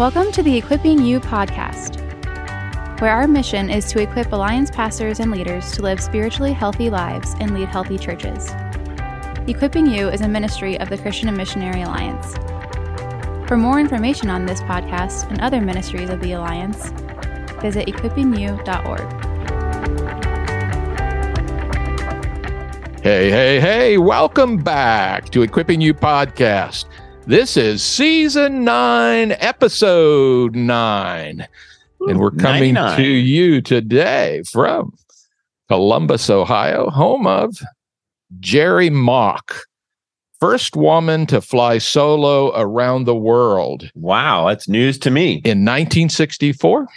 Welcome to the Equipping You podcast, where our mission is to equip Alliance pastors and leaders to live spiritually healthy lives and lead healthy churches. Equipping You is a ministry of the Christian and Missionary Alliance. For more information on this podcast and other ministries of the Alliance, visit equippingyou.org. Hey, hey, hey, welcome back to Equipping You Podcast. This is season nine, episode nine. And we're coming 99. to you today from Columbus, Ohio, home of Jerrie Mock, first woman to fly solo around the world Wow, that's news to me. in 1964.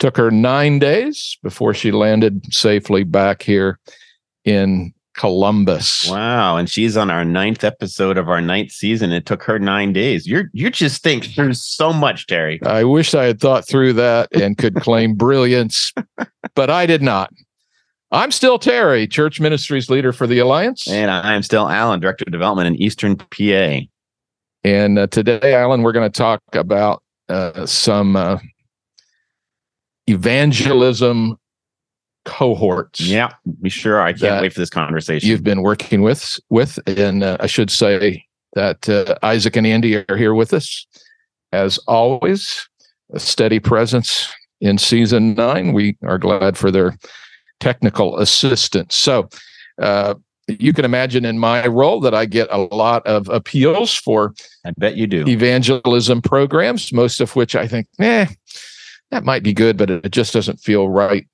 Took her nine days before she landed safely back here in Columbus. Wow, and she's on our ninth episode of our ninth season. It took her nine days. You're you just think through so much, Terry. I wish I had thought through that and could claim brilliance, but I did not. I'm still Terry, Church Ministries leader for the Alliance. And I am still Alan, Director of Development in Eastern PA. And uh, today, Alan, we're going to talk about uh, some uh, evangelism cohorts. Yeah, be sure. I can't wait for this conversation. You've been working with with, and uh, I should say that uh, Isaac and Andy are here with us, as always. A steady presence in season nine. We are glad for their technical assistance. So. Uh, you can imagine in my role that I get a lot of appeals for I bet you do. evangelism programs, most of which I think, eh, that might be good, but it just doesn't feel right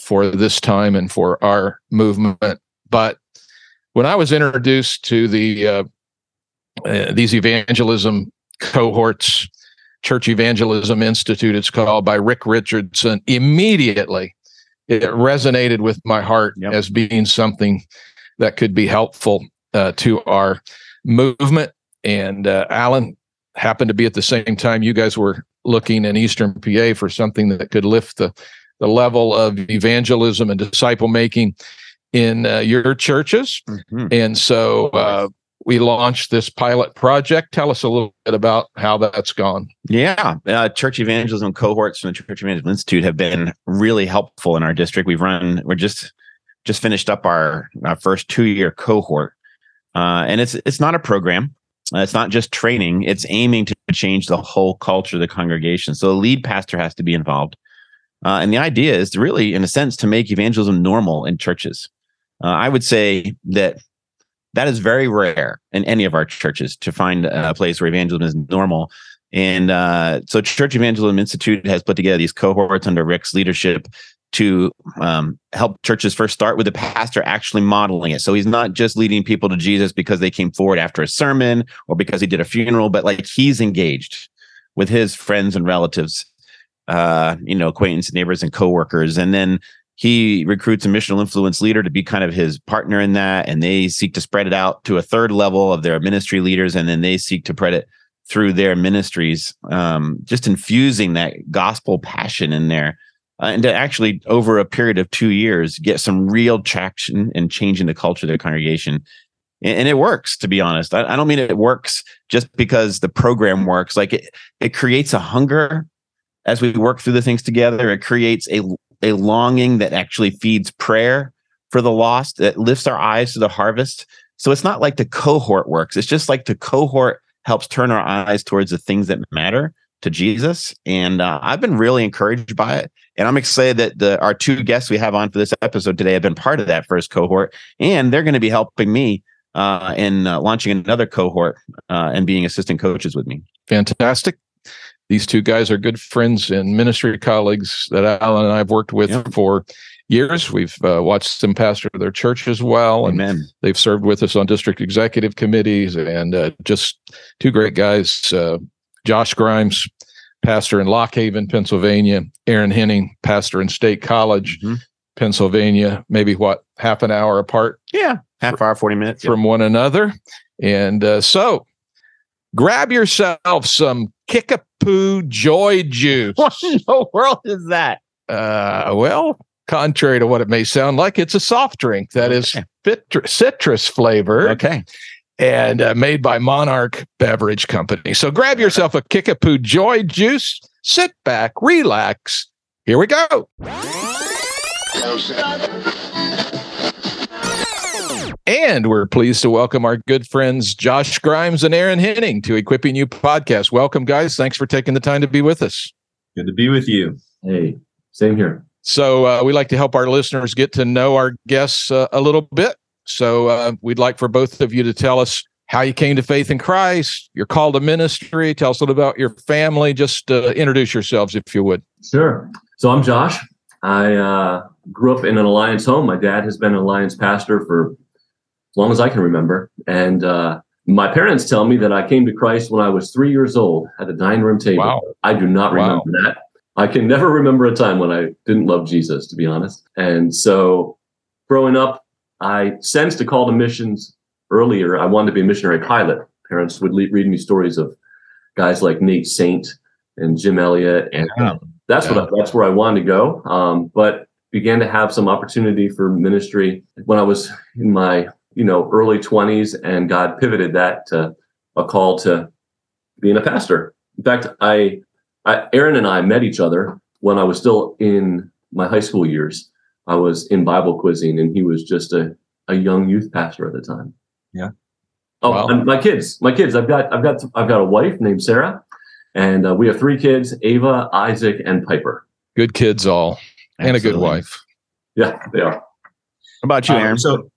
for this time and for our movement. But when I was introduced to the uh, uh, these evangelism cohorts, Church Evangelism Institute, it's called by Rick Richardson, immediately it resonated with my heart Yep. as being something that could be helpful uh, to our movement. And uh, Alan happened to be at the same time you guys were looking in Eastern PA for something that could lift the the level of evangelism and disciple making in uh, your churches. Mhm. And so uh, we launched this pilot project. Tell us a little bit about how that's gone. Yeah, uh, church evangelism cohorts from the Church Evangelism Institute have been really helpful in our district. We've run, we're just just finished up our, our first two year cohort, uh, and it's it's not a program. Uh, it's not just training. It's aiming to change the whole culture of the congregation. So a lead pastor has to be involved, uh, and the idea is to really, in a sense, to make evangelism normal in churches. Uh, I would say that that is very rare in any of our churches to find a place where evangelism is normal. And uh, so, Church Evangelism Institute has put together these cohorts under Rick's leadership to um, help churches first start with the pastor actually modeling it. So he's not just leading people to Jesus because they came forward after a sermon or because he did a funeral, but like he's engaged with his friends and relatives, uh, you know, acquaintance, neighbors, and coworkers, and then he recruits a missional influence leader to be kind of his partner in that, and they seek to spread it out to a third level of their ministry leaders, and then they seek to spread it through their ministries, um, just infusing that gospel passion in there. Uh, and to actually, over a period of two years, get some real traction and changing the culture of their congregation. And, it works, to be honest. I don't mean it works just because the program works. Like it, it creates a hunger as we work through the things together. It creates a, a longing that actually feeds prayer for the lost, that lifts our eyes to the harvest. So it's not like the cohort works. It's just like the cohort helps turn our eyes towards the things that matter to Jesus. And uh, I've been really encouraged by it. And I'm excited that the, our two guests we have on for this episode today have been part of that first cohort. And they're going to be helping me uh, in uh, launching another cohort uh, and being assistant coaches with me. Fantastic. These two guys are good friends and ministry colleagues that Alan and I have worked with Yeah. for years. We've uh, watched them pastor their church as well, and Amen. they've served with us on district executive committees and uh, just two great guys. Uh, Josh Grimes, pastor in Lock Haven, Pennsylvania. Aaron Henning, pastor in State College, Mhm. Pennsylvania. Maybe what half an hour apart Yeah. Half hour, 40 minutes. from one another. And uh, so grab yourself some Kickapoo Joy Juice. What in the world is that? Uh, well, contrary to what it may sound like, it's a soft drink that is Okay. fit- citrus flavor. Okay. and uh, made by Monarch Beverage Company. So grab yourself a Kickapoo Joy Juice, sit back, relax. Here we go. And we're pleased to welcome our good friends Josh Grimes and Aaron Henning to Equipping You podcast. Welcome, guys. Thanks for taking the time to be with us. Good to be with you. Hey, same here. So, uh, we like to help our listeners get to know our guests uh, a little bit. So, uh, we'd like for both of you to tell us how you came to faith in Christ, your call to ministry. Tell us a little about your family. Just uh, introduce yourselves, if you would. Sure. So, I'm Josh. I uh, grew up in an Alliance home. My dad has been an Alliance pastor for as long as I can remember. And uh, my parents tell me that I came to Christ when I was three years old at a dining room table. Wow. I do not remember Wow. that. I can never remember a time when I didn't love Jesus, to be honest. And so growing up, I sensed a call to missions earlier. I wanted to be a missionary pilot. Parents would read me stories of guys like Nate Saint and Jim Elliot, and Yeah. that's what I, that's where I wanted to go. Um, but began to have some opportunity for ministry when I was in my you know early 20s, and God pivoted that to a call to being a pastor. In fact, I, I Aaron and I met each other when I was still in my high school years. I was in Bible quizzing, and he was just a, a young youth pastor at the time. Yeah. Oh, Wow. and my kids, my kids. I've got, I've got, I've got a wife named Sarah, and uh, we have three kids: Ava, Isaac, and Piper. Good kids, all, and a good wife. Yeah, they are. How about you, Um, Aaron? so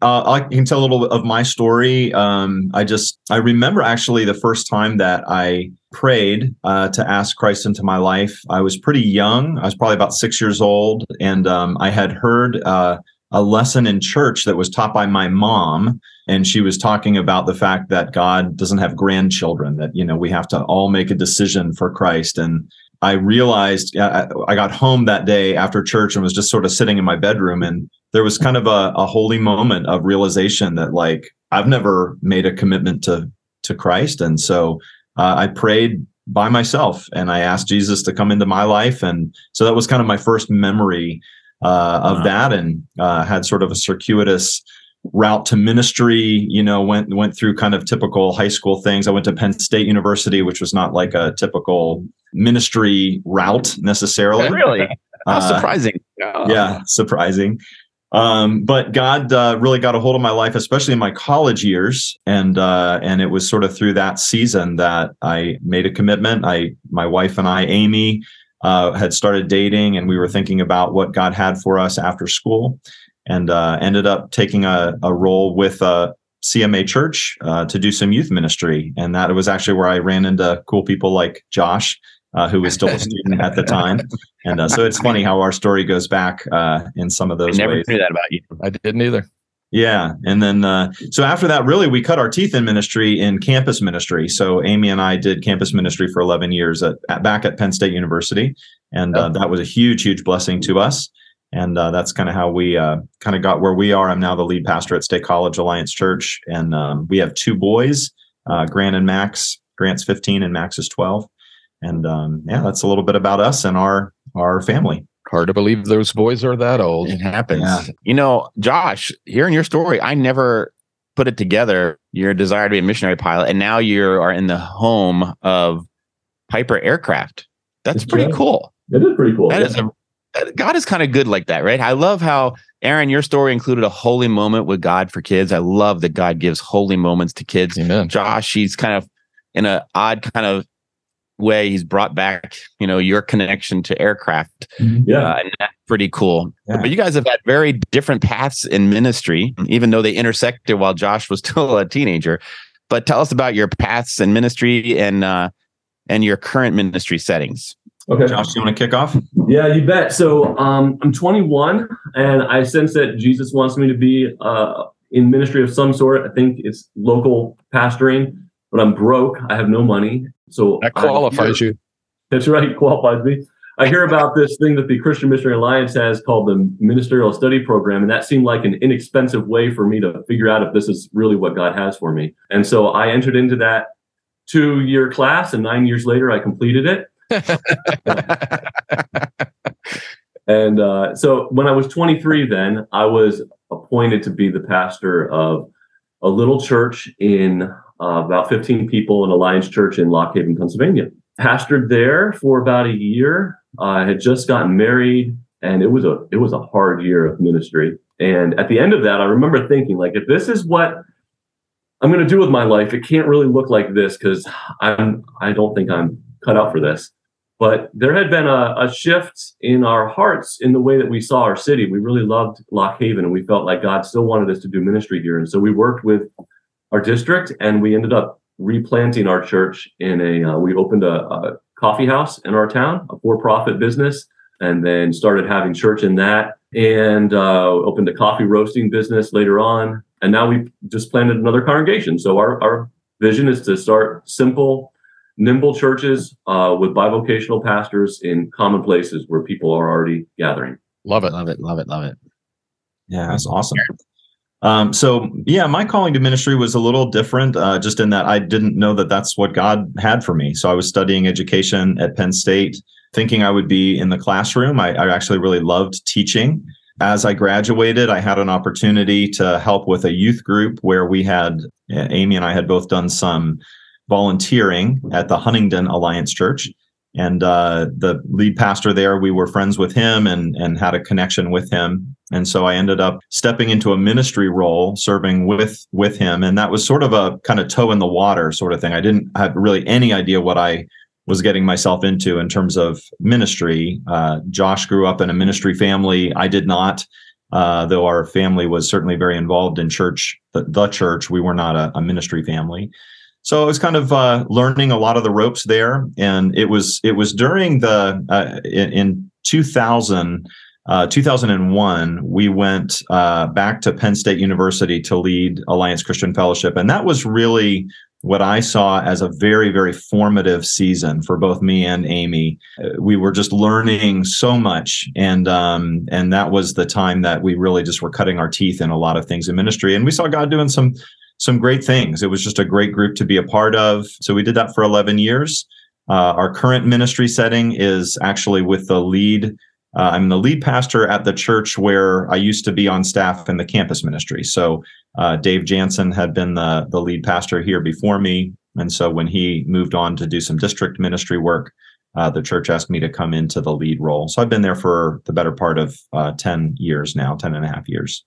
uh, I can tell a little bit of my story. Um, I just I remember actually the first time that I prayed uh, to ask Christ into my life. I was pretty young. I was probably about six years old, and um, I had heard uh, a lesson in church that was taught by my mom, and she was talking about the fact that God doesn't have grandchildren. That you know we have to all make a decision for Christ and. I realized I got home that day after church and was just sort of sitting in my bedroom and there was kind of a, a holy moment of realization that like I've never made a commitment to to Christ, and so uh, I prayed by myself and I asked Jesus to come into my life, and so that was kind of my first memory uh, of Wow. that, and uh, had sort of a circuitous route to ministry you know went went through kind of typical high school things. I went to penn state university which was not like a typical ministry route necessarily. Really? How Uh, surprising. yeah surprising. Um, but god uh, really got a hold of my life especially in my college years. And uh, and it was sort of through that season that i made a commitment. I my wife and i amy uh, had started dating and we were thinking about what god had for us after school and uh, ended up taking a, a role with uh, CMA Church uh, to do some youth ministry, and that was actually where I ran into cool people like Josh, uh, who was still a student at the time. And uh, so it's funny how our story goes back uh, in some of I those never ways. knew that about you. I didn't either. Yeah, and then uh, so after that, really, we cut our teeth in ministry in campus ministry. So Amy and I did campus ministry for 11 years at, at back at Penn State University, and uh, that was a huge, huge blessing to us. And uh, that's kind of how we uh, kind of got where we are. I'm now the lead pastor at State College Alliance Church, and um, we have two boys, uh, Grant and Max. Grant's 15 and Max is 12. And um, yeah, that's a little bit about us and our our family. Hard to believe those boys are that old. It happens. Yeah. You know, Josh, hearing your story, I never put it together. Your desire to be a missionary pilot, and now you are in the home of Piper Aircraft. That's That's pretty right. cool. It is pretty cool. That is a that- God is kind of good like that, right? I love how Aaron, your story included a holy moment with God for kids. I love that God gives holy moments to kids. Amen. Josh, he's kind of in an odd kind of way. He's brought back, you know, your connection to aircraft, yeah. uh, and that's pretty cool. Yeah. But you guys have had very different paths in ministry, even though they intersected while Josh was still a teenager. But tell us about your paths in ministry and uh, and your current ministry settings. Okay. Josh, you want to kick off? Yeah, you bet. So um, I'm 21, and I sense that Jesus wants me to be uh, in ministry of some sort. I think it's local pastoring, but I'm broke. I have no money. So That qualifies hear- you. That's right, qualifies me. I hear about this thing that the Christian Missionary Alliance has called the Ministerial Study Program, and that seemed like an inexpensive way for me to figure out if this is really what God has for me. And so I entered into that two year class, and nine years later, I completed it. And uh, so when I was 23, then I was appointed to be the pastor of a little church in uh, about 15 people in Alliance Church in Lock Haven, Pennsylvania. Pastored there for about a year. I had just gotten married, and it was a it was a hard year of ministry. And at the end of that, I remember thinking, like, if this is what I'm going to do with my life, it can't really look like this because I'm I don't think I'm cut out for this. But there had been a, a, shift in our hearts in the way that we saw our city. We really loved Lock Haven and we felt like God still wanted us to do ministry here. And so we worked with our district and we ended up replanting our church in a, uh, we opened a, a coffee house in our town, a for profit business, and then started having church in that and uh, opened a coffee roasting business later on. And now we just planted another congregation. So our, our vision is to start simple nimble churches uh, with bivocational pastors in common places where people are already gathering. Love it, love it, love it, love it. Yeah, that's awesome. Um, so yeah, my calling to ministry was a little different, uh, just in that I didn't know that that's what God had for me. So I was studying education at Penn State, thinking I would be in the classroom. I, I actually really loved teaching. As I graduated, I had an opportunity to help with a youth group where we had Amy and I had both done some volunteering at the Huntingdon Alliance Church. And uh, the lead pastor there, we were friends with him and, and had a connection with him. And so I ended up stepping into a ministry role, serving with with him. And that was sort of a kind of toe in the water sort of thing. I didn't have really any idea what I was getting myself into in terms of ministry. Uh, Josh grew up in a ministry family. I did not. Uh, though our family was certainly very involved in church, the, the church, we were not a, a ministry family. So I was kind of uh, learning a lot of the ropes there, and it was it was during the uh, in, in 2000. Uh, 2001, we went uh, back to Penn State University to lead Alliance Christian Fellowship. And that was really what I saw as a very, very formative season for both me and Amy. Uh, we were just learning so much. And, um, and that was the time that we really just were cutting our teeth in a lot of things in ministry. And we saw God doing some some great things. It was just a great group to be a part of. So we did that for 11 years. Uh, our current ministry setting is actually with the lead. Uh, I'm the lead pastor at the church where I used to be on staff in the campus ministry. So uh, Dave Jansen had been the, the lead pastor here before me. And so when he moved on to do some district ministry work, uh, the church asked me to come into the lead role. So I've been there for the better part of uh, 10 years now, 10 and a half years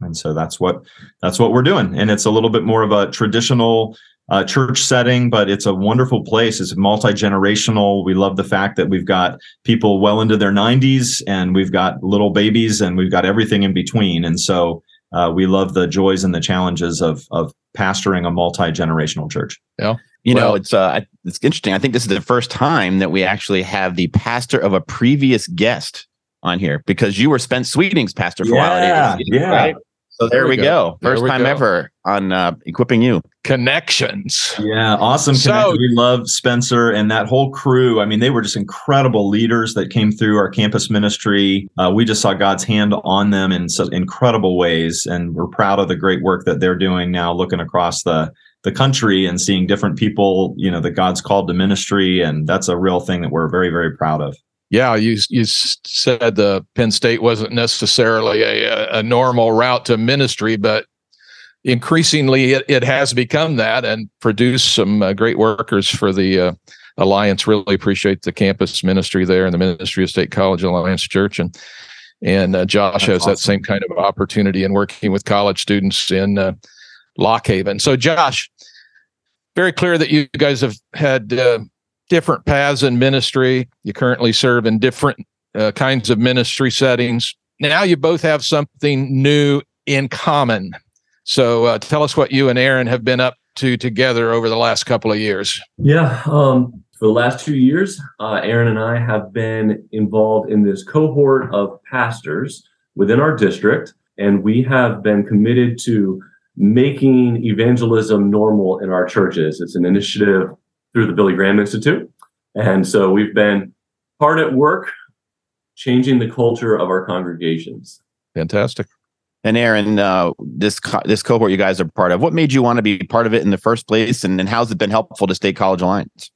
and so that's what that's what we're doing. And it's a little bit more of a traditional uh, church setting but it's a wonderful place. It's multi-generational. We love the fact that we've got people well into their 90s and we've got little babies and we've got everything in between. And so uh, we love the joys and the challenges of of pastoring a multi-generational church. Yeah. You well, know it's uh it's interesting. I think this is the first time that we actually have the pastor of a previous guest on here because you were Spence Sweeting's pastor for yeah, a while. Yeah. Right? So there, there we, go. go. First time go. ever on uh, equipping you. Connections. Yeah, awesome. So, we love Spencer and that whole crew. I mean, they were just incredible leaders that came through our campus ministry. Uh, we just saw God's hand on them in such incredible ways, and we're proud of the great work that they're doing now, looking across the the country and seeing different people, you know, that God's called to ministry, and that's a real thing that we're very, very proud of yeah, you you said the Penn State wasn't necessarily a, a normal route to ministry, but increasingly it, it has become that and produced some uh, great workers for the uh, Alliance. Really appreciate the campus ministry there and the ministry of State College Alliance Church and and uh, Josh That's has awesome. that same kind of opportunity in working with college students in uh, Lock Haven. So Josh, very clear that you guys have had uh, different paths in ministry. You currently serve in different uh, kinds of ministry settings. Now you both have something new in common. So uh, tell us what you and Aaron have been up to together over the last couple of years. Yeah. Um, for the last two years, uh, Aaron and I have been involved in this cohort of pastors within our district, and we have been committed to making evangelism normal in our churches. It's an initiative through the Billy Graham Institute. And so we've been hard at work changing the culture of our congregations. Fantastic. And Aaron, uh, this co- this cohort you guys are part of, what made you want to be part of it in the first place, and, and how's it been helpful to State College Alliance?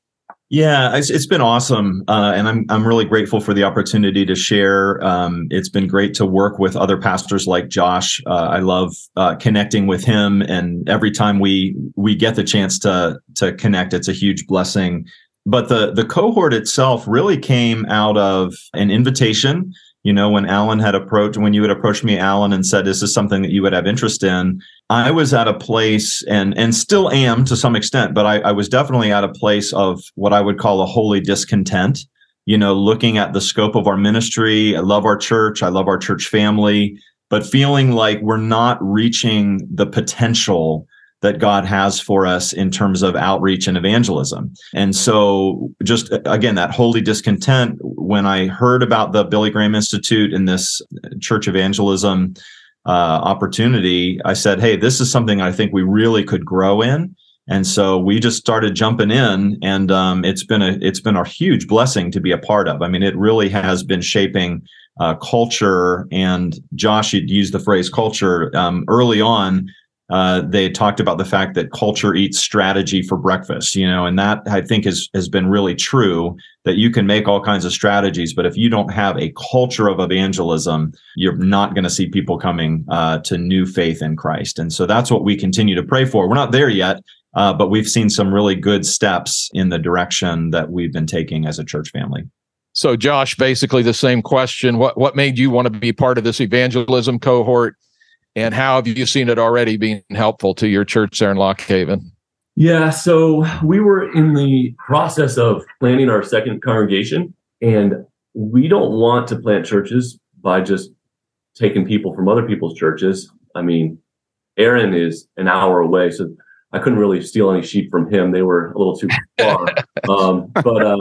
Yeah, it's, it's been awesome, uh, and I'm I'm really grateful for the opportunity to share. Um, it's been great to work with other pastors like Josh. Uh, I love uh, connecting with him, and every time we we get the chance to to connect, it's a huge blessing. But the the cohort itself really came out of an invitation you know, when Alan had approached, when you had approached me, Alan, and said, "This is something that you would have interest in," I was at a place, and and still am to some extent, but I, I was definitely at a place of what I would call a holy discontent. You know, looking at the scope of our ministry, I love our church, I love our church family, but feeling like we're not reaching the potential that God has for us in terms of outreach and evangelism. And so, just again, that holy discontent, when I heard about the Billy Graham Institute and this church evangelism uh, opportunity, I said, hey, this is something I think we really could grow in. And so we just started jumping in, and um, it's been a it's been a huge blessing to be a part of. I mean, it really has been shaping uh, culture. And Josh, you'd use the phrase culture um, early on uh, they talked about the fact that culture eats strategy for breakfast, you know, and that I think is, has been really true that you can make all kinds of strategies, but if you don't have a culture of evangelism, you're not going to see people coming uh, to new faith in Christ. And so that's what we continue to pray for. We're not there yet, uh, but we've seen some really good steps in the direction that we've been taking as a church family. So, Josh, basically the same question. What what made you want to be part of this evangelism cohort? And how have you seen it already being helpful to your church there in Lock Haven? Yeah, so we were in the process of planning our second congregation, and we don't want to plant churches by just taking people from other people's churches. I mean, Aaron is an hour away, so I couldn't really steal any sheep from him. They were a little too far. um, but uh,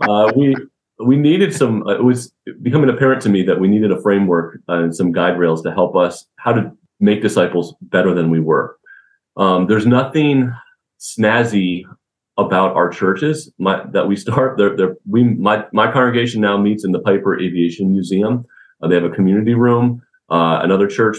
uh, we we needed some uh, it was becoming apparent to me that we needed a framework and some guide rails to help us how to make disciples better than we were. Um, there's nothing snazzy about our churches. My, that we start they're, they're, we my, my congregation now meets in the piper aviation museum. Uh, they have a community room. Uh, another church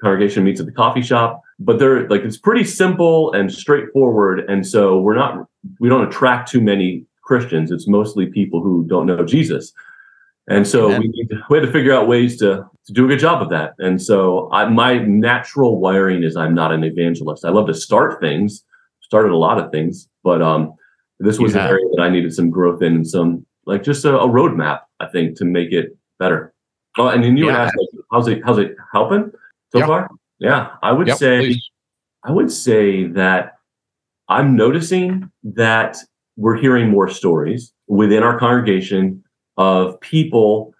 congregation meets at the coffee shop. But they're like it's pretty simple and straightforward. And so we're not we don't attract too many Christians. It's mostly people who don't know Jesus. And so we need to, we had to figure out ways to, to do a good job of that. And so I, my natural wiring is I'm not an evangelist. I love to start things, started a lot of things, but um, this was yeah. an area that I needed some growth in and some like just a, a roadmap, I think, to make it better. Oh, and then you yeah. asked, like, how's it how's it helping so yep. far? Yeah, I would yep, say please. I would say that I'm noticing that we're hearing more stories within our congregation of people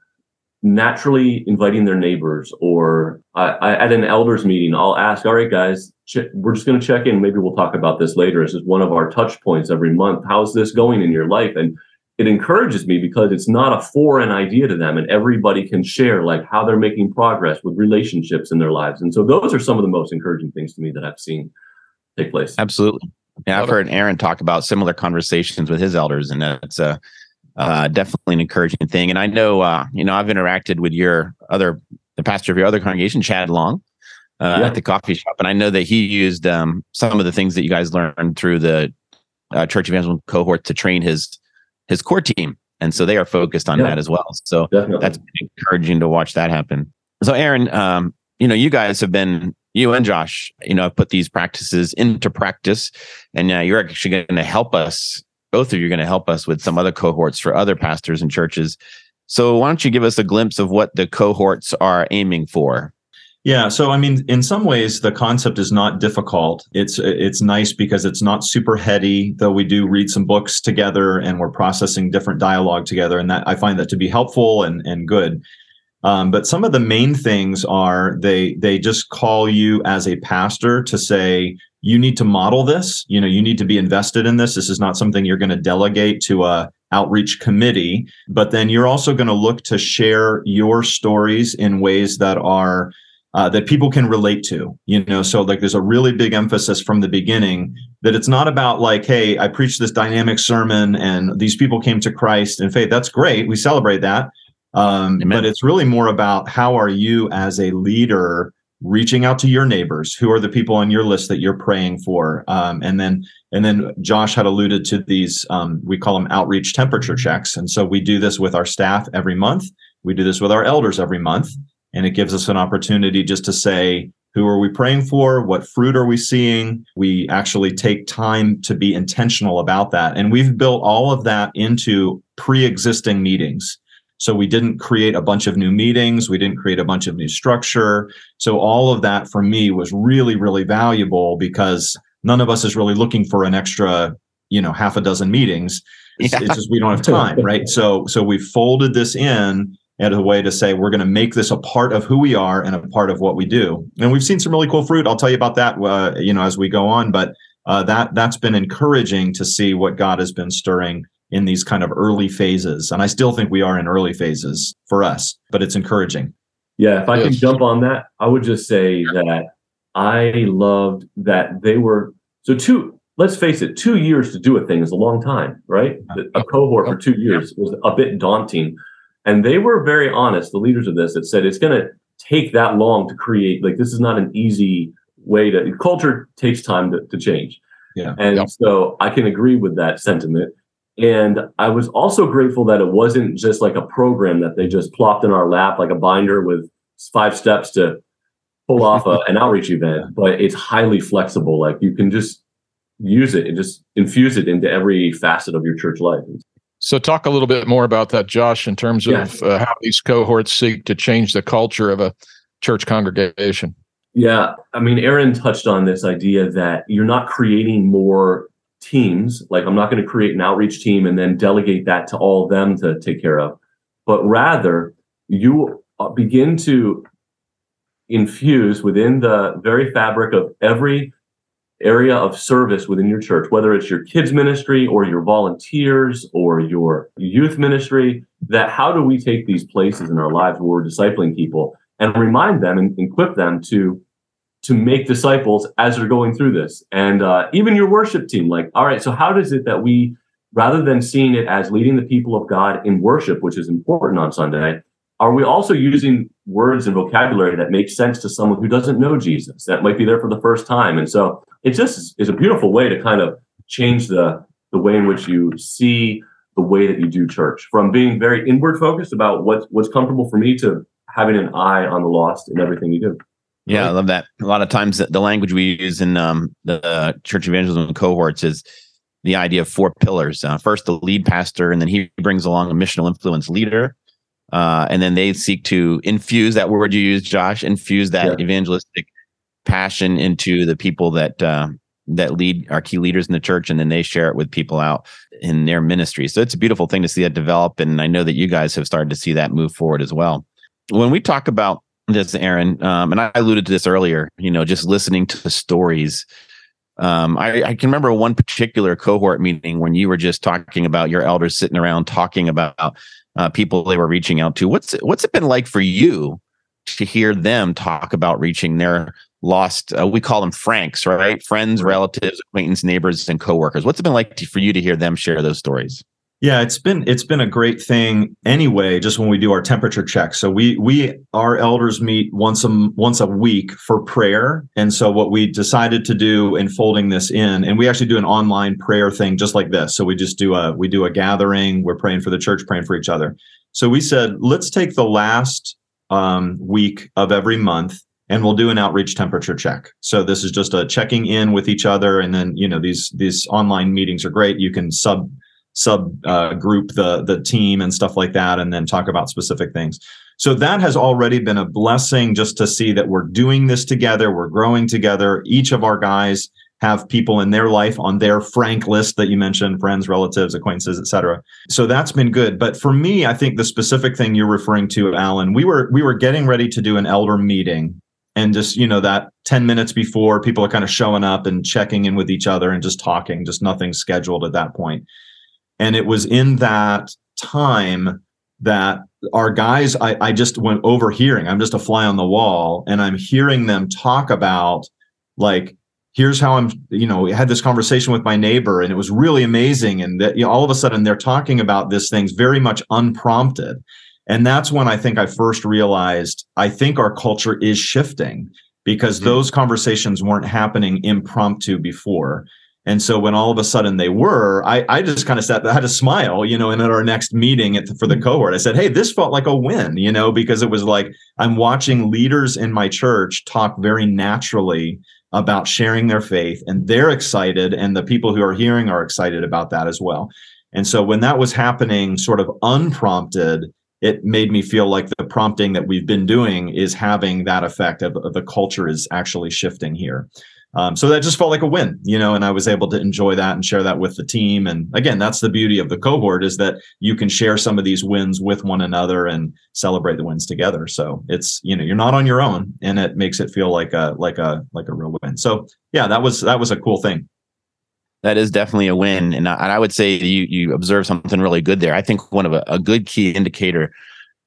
naturally inviting their neighbors or I, I, at an elders meeting i'll ask all right guys ch- we're just going to check in. Maybe we'll talk about this later. This is one of our touch points every month. How's this going in your life? And it encourages me because it's not a foreign idea to them and everybody can share like how they're making progress with relationships in their lives. And so those are some of the most encouraging things to me that i've seen take place. Absolutely yeah, I've heard Aaron talk about similar conversations with his elders, and it's a uh, definitely an encouraging thing. And I know, uh, you know, I've interacted with your other, the pastor of your other congregation, Chad Long, uh, yeah. at the coffee shop, and I know that he used um, some of the things that you guys learned through the uh, church evangelism cohort to train his his core team, and so they are focused on yeah. that as well. So Definitely. that's encouraging to watch that happen. So, Aaron, um, you know, you guys have been you and Josh, you know, put these practices into practice, and uh, you're actually going to help us. Both of you are going to help us with some other cohorts for other pastors and churches. So, why don't you give us a glimpse of what the cohorts are aiming for? Yeah, so I mean, in some ways, the concept is not difficult. It's it's nice because it's not super heady. Though we do read some books together, and we're processing different dialogue together, and that I find that to be helpful and and good. Um, but some of the main things are they they just call you as a pastor to say you need to model this. You know, you need to be invested in this. This is not something you're going to delegate to a outreach committee. But then you're also going to look to share your stories in ways that are uh, that people can relate to you know so like there's a really big emphasis from the beginning that it's not about like hey i preached this dynamic sermon and these people came to christ and faith that's great we celebrate that um, but it's really more about how are you as a leader reaching out to your neighbors? Who are the people on your list that you're praying for? Um, and then and then josh had alluded to these um, we call them outreach temperature checks. And so we do this with our staff every month. We do this with our elders every month. And it gives us an opportunity just to say who are we praying for? What fruit are we seeing? We actually take time to be intentional about that. And we've built all of that into pre-existing meetings so we didn't create a bunch of new meetings. We didn't create a bunch of new structure. So all of that for me was really, really valuable because none of us is really looking for an extra, you know, half a dozen meetings. It's, yeah. it's just we don't have time, right? So so we folded this in as a way to say we're going to make this a part of who we are and a part of what we do. And we've seen some really cool fruit. I'll tell you about that, uh, you know, as we go on. But uh, that that's been encouraging to see what God has been stirring in these kind of early phases. And I still think we are in early phases for us, but it's encouraging. Yeah, if I yes. can jump on that, I would just say that I loved that they were so two. Let's face it, two years to do a thing is a long time, right? A cohort for two years was a bit daunting, and they were very honest. The leaders of this that said it's going to take that long to create. Like this is not an easy way to. Culture takes time to, to change. Yeah, and yep. so I can agree with that sentiment. And I was also grateful that it wasn't just like a program that they just plopped in our lap like a binder with five steps to pull off a, an outreach event, but it's highly flexible. Like you can just use it and just infuse it into every facet of your church life. So, talk a little bit more about that, Josh, in terms of yeah. uh, how these cohorts seek to change the culture of a church congregation. Yeah. I mean, Aaron touched on this idea that you're not creating more teams. Like I'm not going to create an outreach team and then delegate that to all of them to take care of, but rather you uh, begin to infuse within the very fabric of every area of service within your church, whether it's your kids ministry or your volunteers or your youth ministry, that how do we take these places in our lives where we're discipling people and remind them and equip them to to make disciples as they're going through this. And uh, even your worship team, like, all right, so how does it that we, rather than seeing it as leading the people of God in worship, which is important on Sunday, are we also using words and vocabulary that make sense to someone who doesn't know Jesus, that might be there for the first time? And so it just is a beautiful way to kind of change the the way in which you see the way that you do church from being very inward focused about what's what's comfortable for me to having an eye on the lost in everything you do. Yeah, I love that. A lot of times, the language we use in um, the uh, church evangelism cohorts is the idea of four pillars. Uh, first, the lead pastor, and then he brings along a missional influence leader, uh, and then they seek to infuse that word you use, Josh, infuse that yeah. evangelistic passion into the people that uh, that lead our key leaders in the church, and then they share it with people out in their ministry. So it's a beautiful thing to see that develop, and I know that you guys have started to see that move forward as well. When we talk about this, Aaron, um, and I alluded to this earlier. You know, just listening to the stories. Um, I, I, can remember one particular cohort meeting when you were just talking about your elders sitting around talking about uh, people they were reaching out to. What's what's it been like for you to hear them talk about reaching their lost? Uh, we call them Franks, right? Friends, relatives, acquaintance, neighbors, and coworkers. What's it been like to, for you to hear them share those stories? Yeah, it's been it's been a great thing anyway. Just when we do our temperature checks, so we we our elders meet once a once a week for prayer, and so what we decided to do in folding this in, and we actually do an online prayer thing just like this. So we just do a we do a gathering. We're praying for the church, praying for each other. So we said let's take the last um, week of every month and we'll do an outreach temperature check. So this is just a checking in with each other, and then you know these these online meetings are great. You can sub sub uh, group the the team and stuff like that and then talk about specific things. So that has already been a blessing just to see that we're doing this together we're growing together. Each of our guys have people in their life on their frank list that you mentioned friends relatives acquaintances etc so that's been good. But for me i think the specific thing you're referring to alan we were we were getting ready to do an elder meeting and just you know that 10 minutes before people are kind of showing up and checking in with each other and just talking just nothing scheduled at that point and it was in that time that our guys, I, I just went overhearing. I'm just a fly on the wall, and I'm hearing them talk about like, here's how I'm, you know, we had this conversation with my neighbor, and it was really amazing. And that you know, all of a sudden they're talking about this things very much unprompted. And that's when I think I first realized I think our culture is shifting. because Mhm. those conversations weren't happening impromptu before. And so when all of a sudden they were, I, I just kind of sat, I had a smile, you know, and at our next meeting at the, for the mm. cohort, I said, Hey, this felt like a win, you know, because it was like I'm watching leaders in my church talk very naturally about sharing their faith and they're excited. And the people who are hearing are excited about that as well. And so when that was happening sort of unprompted, it made me feel like the prompting that we've been doing is having that effect of, of the culture is actually shifting here. Um, so that just felt like a win, you know, and I was able to enjoy that and share that with the team. And again, that's the beauty of the cohort is that you can share some of these wins with one another and celebrate the wins together. So it's, you know, you're not on your own and it makes it feel like a, like a, like a real win. So yeah, that was, that was a cool thing. That is definitely a win, and I, and I would say you you observe something really good there. I think one of a, a good key indicator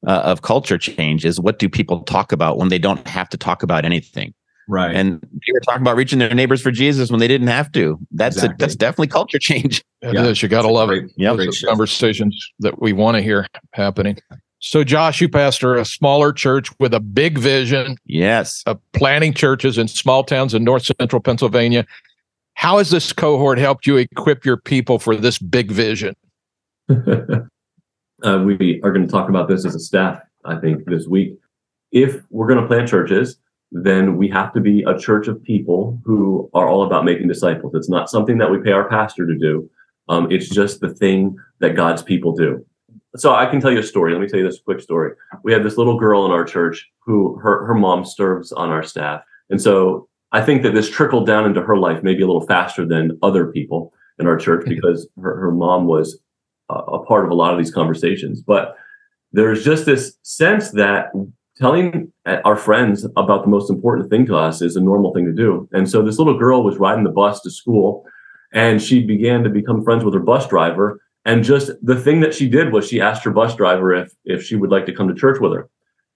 uh, of culture change is what do people talk about when they don't have to talk about anything. Right. And people were talking about reaching their neighbors for Jesus when they didn't have to. That's a, that's definitely culture change. It Yeah. is. You got to love it. Great- Yep. great Those are shift. conversations that we want to hear happening. So, Josh, you pastor a smaller church with a big vision Yes. of planting churches in small towns in north central Pennsylvania. How has this cohort helped you equip your people for this big vision? uh, we are going to talk about this as a staff, I think, this week. If we're going to plant churches, then we have to be a church of people who are all about making disciples. It's not something that we pay our pastor to do. Um, it's just the thing that God's people do. So I can tell you a story. Let me tell you this quick story. We had this little girl in our church who her, her mom serves on our staff. And so I think that this trickled down into her life maybe a little faster than other people in our church because her, her mom was a, a part of a lot of these conversations. But there's just this sense that telling our friends about the most important thing to us is a normal thing to do. And so this little girl was riding the bus to school and she began to become friends with her bus driver. And just the thing that she did was she asked her bus driver if if she would like to come to church with her.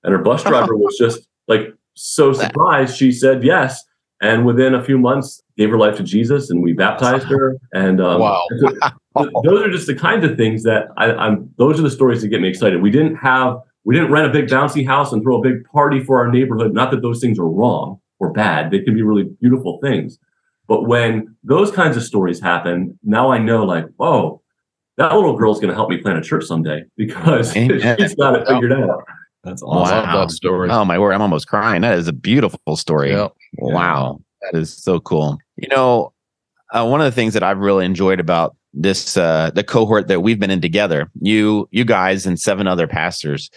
And her bus driver was just like so surprised. She said yes. And within a few months, gave her life to Jesus, and we baptized her. And um, Wow. those are just the kinds of things that I, I'm. Those are the stories that get me excited. We didn't have, we didn't rent a big bouncy house and throw a big party for our neighborhood. Not that those things are wrong or bad; they can be really beautiful things. But when those kinds of stories happen, now I know, like, whoa, that little girl's going to help me plant a church someday because Amen. she's got it figured out. That's I awesome. love Wow. that story. Oh my word! I'm almost crying. That is a beautiful story. Yeah. Wow, that is so cool. You know, uh, one of the things that I've really enjoyed about this uh, the cohort that we've been in together, you you guys and seven other pastors,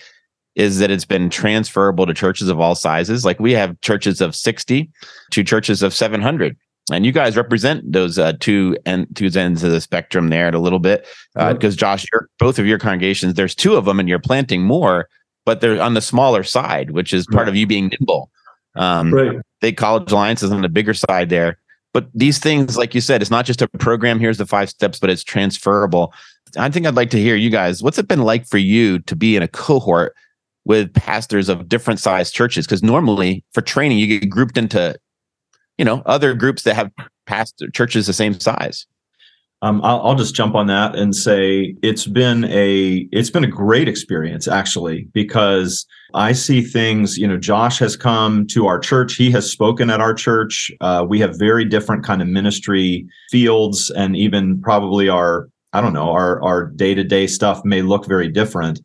is that it's been transferable to churches of all sizes. Like we have churches of 60 to churches of 700. And you guys represent those uh, two and two ends of the spectrum there in a little bit, Yep. because Josh, your, both of your congregations, there's two of them, and you're planting more, but they're on the smaller side, which is part of you being nimble. Um, Right. Big College Alliance is on the bigger side there. But these things, like you said, it's not just a program. Here's the five steps, but it's transferable. I think I'd like to hear you guys. What's it been like for you to be in a cohort with pastors of different sized churches? Because normally for training, you get grouped into, you know, other groups that have pastor churches the same size. Um, I'll, I'll just jump on that and say it's been a it's been a great experience actually because I see things. You know, Josh has come to our church. He has spoken at our church. Uh, we have very different kind of ministry fields, and even probably our I don't know our our day to day stuff may look very different.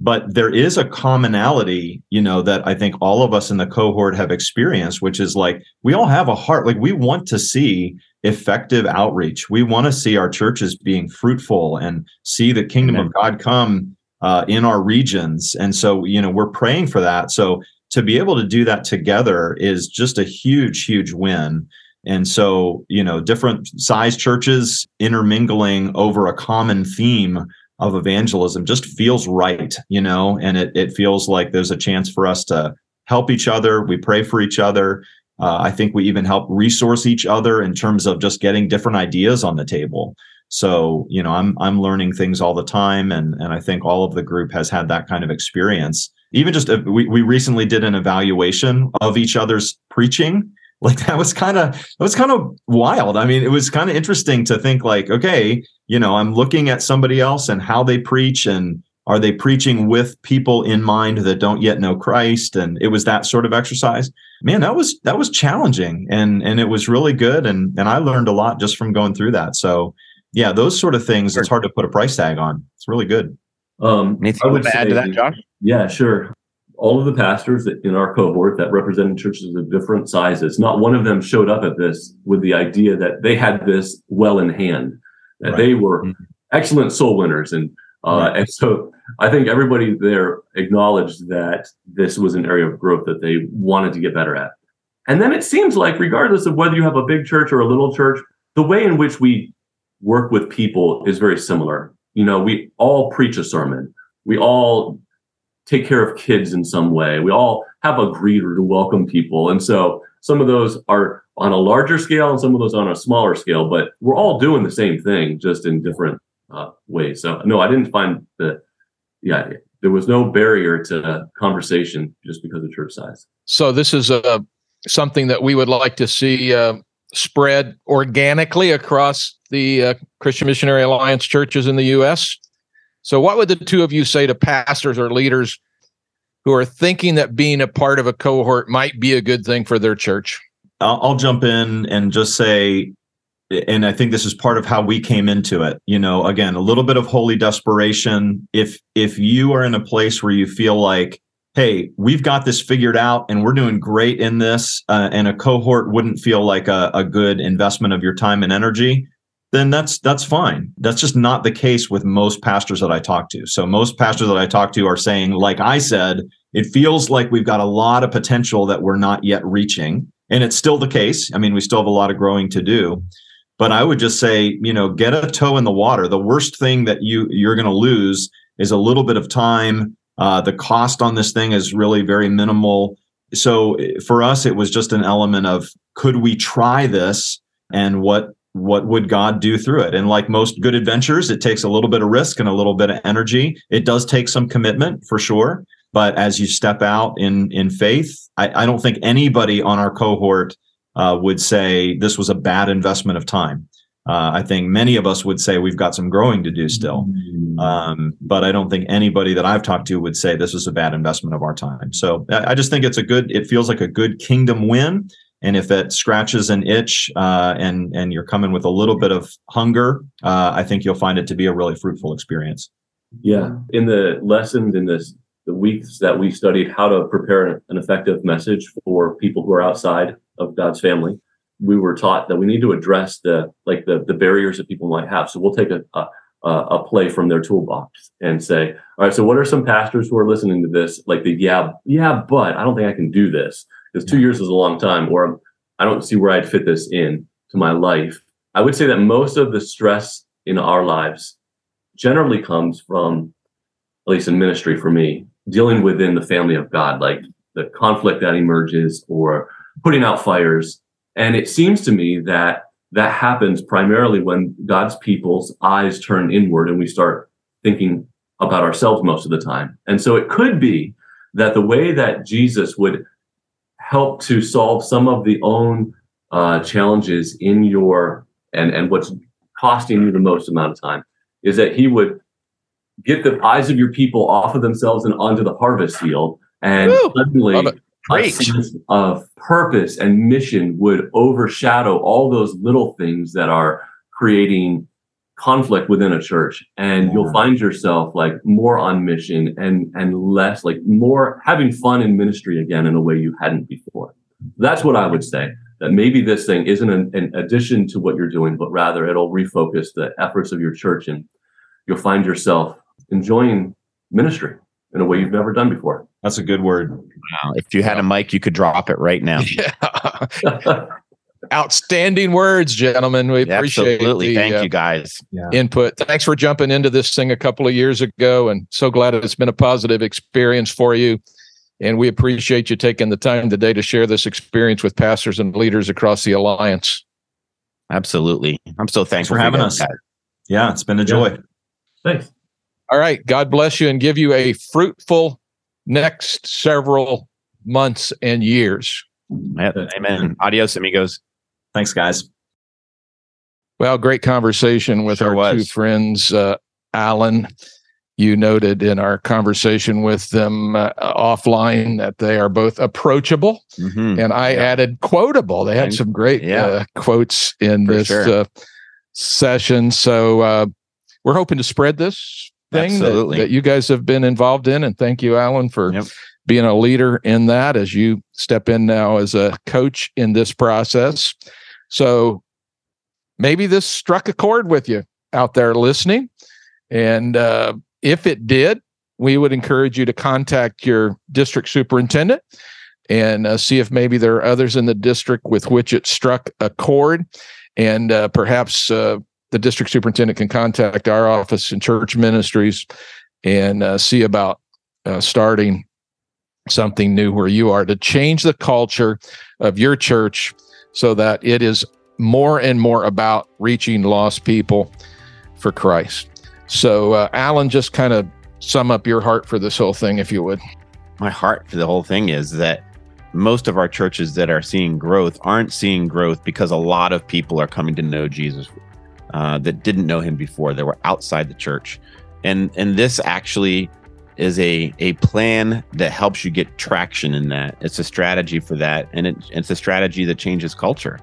But there is a commonality, you know, that I think all of us in the cohort have experienced, which is like we all have a heart. Like we want to see effective outreach. We want to see our churches being fruitful and see the kingdom Amen. of God come uh, in our regions. And so, you know, we're praying for that. So to be able to do that together is just a huge, huge win. And so, you know, different size churches intermingling over a common theme of evangelism just feels right, you know, and it, it feels like there's a chance for us to help each other. We pray for each other. Uh, I think we even help resource each other in terms of just getting different ideas on the table. So, you know, I'm I'm learning things all the time, and and I think all of the group has had that kind of experience. Even just uh, we we recently did an evaluation of each other's preaching. Like that was kind of that was kind of wild. I mean, it was kind of interesting to think like, okay, you know, I'm looking at somebody else and how they preach and Are they preaching with people in mind that don't yet know Christ? And it was that sort of exercise. Man, that was that was challenging and and it was really good. And and I learned a lot just from going through that. So yeah, those sort of things it's hard to put a price tag on. It's really good. Um, Anything I would add to that, Josh? Yeah, sure. All of the pastors in our cohort that represented churches of different sizes, not one of them showed up at this with the idea that they had this well in hand, that right. they were mm-hmm. excellent soul winners, and uh, right. and so I think everybody there acknowledged that this was an area of growth that they wanted to get better at. And then it seems like, regardless of whether you have a big church or a little church, the way in which we work with people is very similar. You know, we all preach a sermon. We all take care of kids in some way. We all have a greeter to welcome people. And so some of those are on a larger scale and some of those on a smaller scale, but we're all doing the same thing, just in different uh, ways. So no, I didn't find that. Yeah, there was no barrier to conversation just because of church size. So this is a uh, something that we would like to see uh, spread organically across the uh, Christian Missionary Alliance churches in the U.S. So, what would the two of you say to pastors or leaders who are thinking that being a part of a cohort might be a good thing for their church? I'll, I'll jump in and just say, and I think this is part of how we came into it. You know, again, a little bit of holy desperation. If if you are in a place where you feel like hey, we've got this figured out and we're doing great in this, uh, and a cohort wouldn't feel like a, a good investment of your time and energy, then that's that's fine. That's just not the case with most pastors that I talk to. So most pastors that I talk to are saying, like I said, it feels like we've got a lot of potential that we're not yet reaching, and it's still the case. I mean, we still have a lot of growing to do. But I would just say, you know, get a toe in the water. The worst thing that you you're going to lose is a little bit of time. Uh, the cost on this thing is really very minimal. So for us, it was just an element of could we try this, and what what would God do through it? And like most good adventures, it takes a little bit of risk and a little bit of energy. It does take some commitment for sure. But as you step out in in faith, I, I don't think anybody on our cohort uh, would say this was a bad investment of time. Uh, I think many of us would say we've got some growing to do still. Mm-hmm. Um, but I don't think anybody that I've talked to would say this is a bad investment of our time. So I, I just think it's a good, it feels like a good kingdom win. And if it scratches an itch uh, and and you're coming with a little bit of hunger, uh, I think you'll find it to be a really fruitful experience. Yeah, in the lessons in this the weeks that we studied how to prepare an effective message for people who are outside of God's family, we were taught that we need to address the like the the barriers that people might have. So we'll take a, a a play from their toolbox and say, all right, so what are some pastors who are listening to this? Like the yeah, yeah, but I don't think I can do this because two years is a long time, or I don't see where I'd fit this in to my life. I would say that most of the stress in our lives generally comes from, at least in ministry for me, dealing within the family of God, like the conflict that emerges or putting out fires. And it seems to me that that happens primarily when God's people's eyes turn inward and we start thinking about ourselves most of the time. And so it could be that the way that Jesus would help to solve some of the own uh, challenges in your and and what's costing you the most amount of time is that he would get the eyes of your people off of themselves and onto the harvest field. And Woo, suddenly a sense of purpose and mission would overshadow all those little things that are creating conflict within a church and yeah. you'll find yourself like more on mission and and less like more having fun in ministry again in a way you hadn't before. That's what i would say that maybe this thing isn't an, an addition to what you're doing but rather it'll refocus the efforts of your church and you'll find yourself enjoying ministry in a way you've never done before. That's a good word. Wow. If you had a mic you could drop it right now. yeah Outstanding words, gentlemen. We appreciate Absolutely. The, Thank uh, you, guys. Yeah. Input. Thanks for jumping into this thing a couple of years ago, and so glad it's been a positive experience for you. And we appreciate you taking the time today to share this experience with pastors and leaders across the alliance. Absolutely. I'm so thankful for having us. Guys. Yeah, it's been a joy. Yeah. Thanks. All right. God bless you and give you a fruitful next several months and years. Amen. Adios, amigos. Thanks, guys. Well, great conversation with sure our was. two friends, uh, Alan you noted in our conversation with them uh, offline that they are both approachable, Mhm. and I Yeah. added quotable. They had And- some great yeah. uh, quotes in For this sure. uh, session. So uh, we're hoping to spread this thing that, that you guys have been involved in, and thank you, Alan, for Yep. being a leader in that as you step in now as a coach in this process. So maybe this struck a chord with you out there listening. And uh, if it did, we would encourage you to contact your district superintendent and uh, see if maybe there are others in the district with which it struck a chord. And uh, perhaps uh, the district superintendent can contact our office in church ministries and uh, see about uh, starting something new where you are to change the culture of your church so that it is more and more about reaching lost people for Christ. So, uh, Alan, just kind of sum up your heart for this whole thing, if you would. my heart for the whole thing is that most of our churches that are seeing growth aren't seeing growth because a lot of people are coming to know Jesus uh, that didn't know him before that were outside the church and and this actually is a a plan that helps you get traction in that it's a strategy for that and it, it's a strategy that changes culture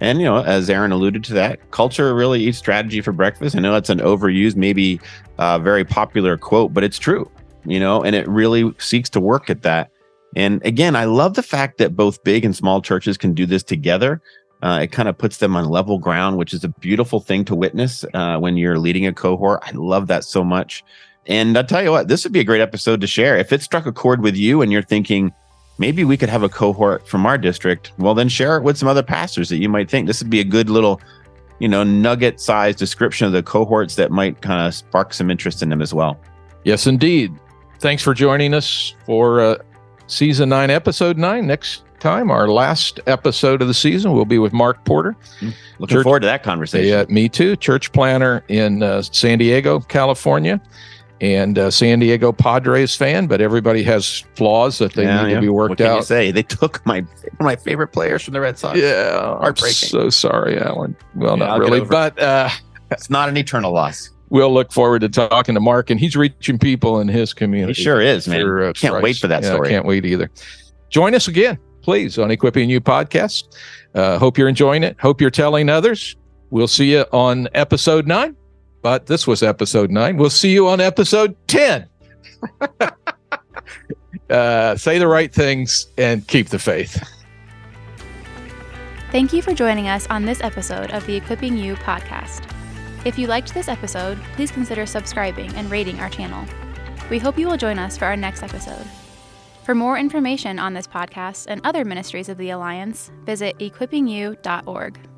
and you know as aaron alluded to that culture really eats strategy for breakfast i know that's an overused maybe uh, very popular quote but it's true you know, and it really seeks to work at that. And again, I love the fact that both big and small churches can do this together. Uh, it kind of puts them on level ground, which is a beautiful thing to witness uh, when you're leading a cohort. I love that so much. And I'll tell you what, this would be a great episode to share. If it struck a chord with you and you're thinking, maybe we could have a cohort from our district, well, then share it with some other pastors that you might think this would be a good little, you know, nugget sized description of the cohorts that might kind of spark some interest in them as well. Yes, indeed. Thanks for joining us for uh, season nine, episode nine. Next time, our last episode of the season will be with Mark Porter. Looking Church- forward to that conversation. Yeah, me too. Church planner in uh, San Diego, California, and uh, San Diego Padres fan. But everybody has flaws that they Yeah, need yeah. to be what worked can you out. say? They took my one of my favorite players from the Red Sox. Yeah, I'm Heartbreaking. so sorry, Alan. Well, Yeah, not I'll really, but uh, It's not an eternal loss. we'll look forward to talking to Mark, and he's reaching people in his community. He sure is, man. for, uh, Can't wait for that story. Can't wait either. Join us again, please, on Equipping You podcast. Uh, hope you're enjoying it. Hope you're telling others. We'll see you on episode nine, but this was episode nine. We'll see you on episode 10. uh, say the right things and keep the faith. Thank you for joining us on this episode of the Equipping You podcast. If you liked this episode, please consider subscribing and rating our channel. We hope you will join us for our next episode. For more information on this podcast and other ministries of the Alliance, visit equippingyou.org.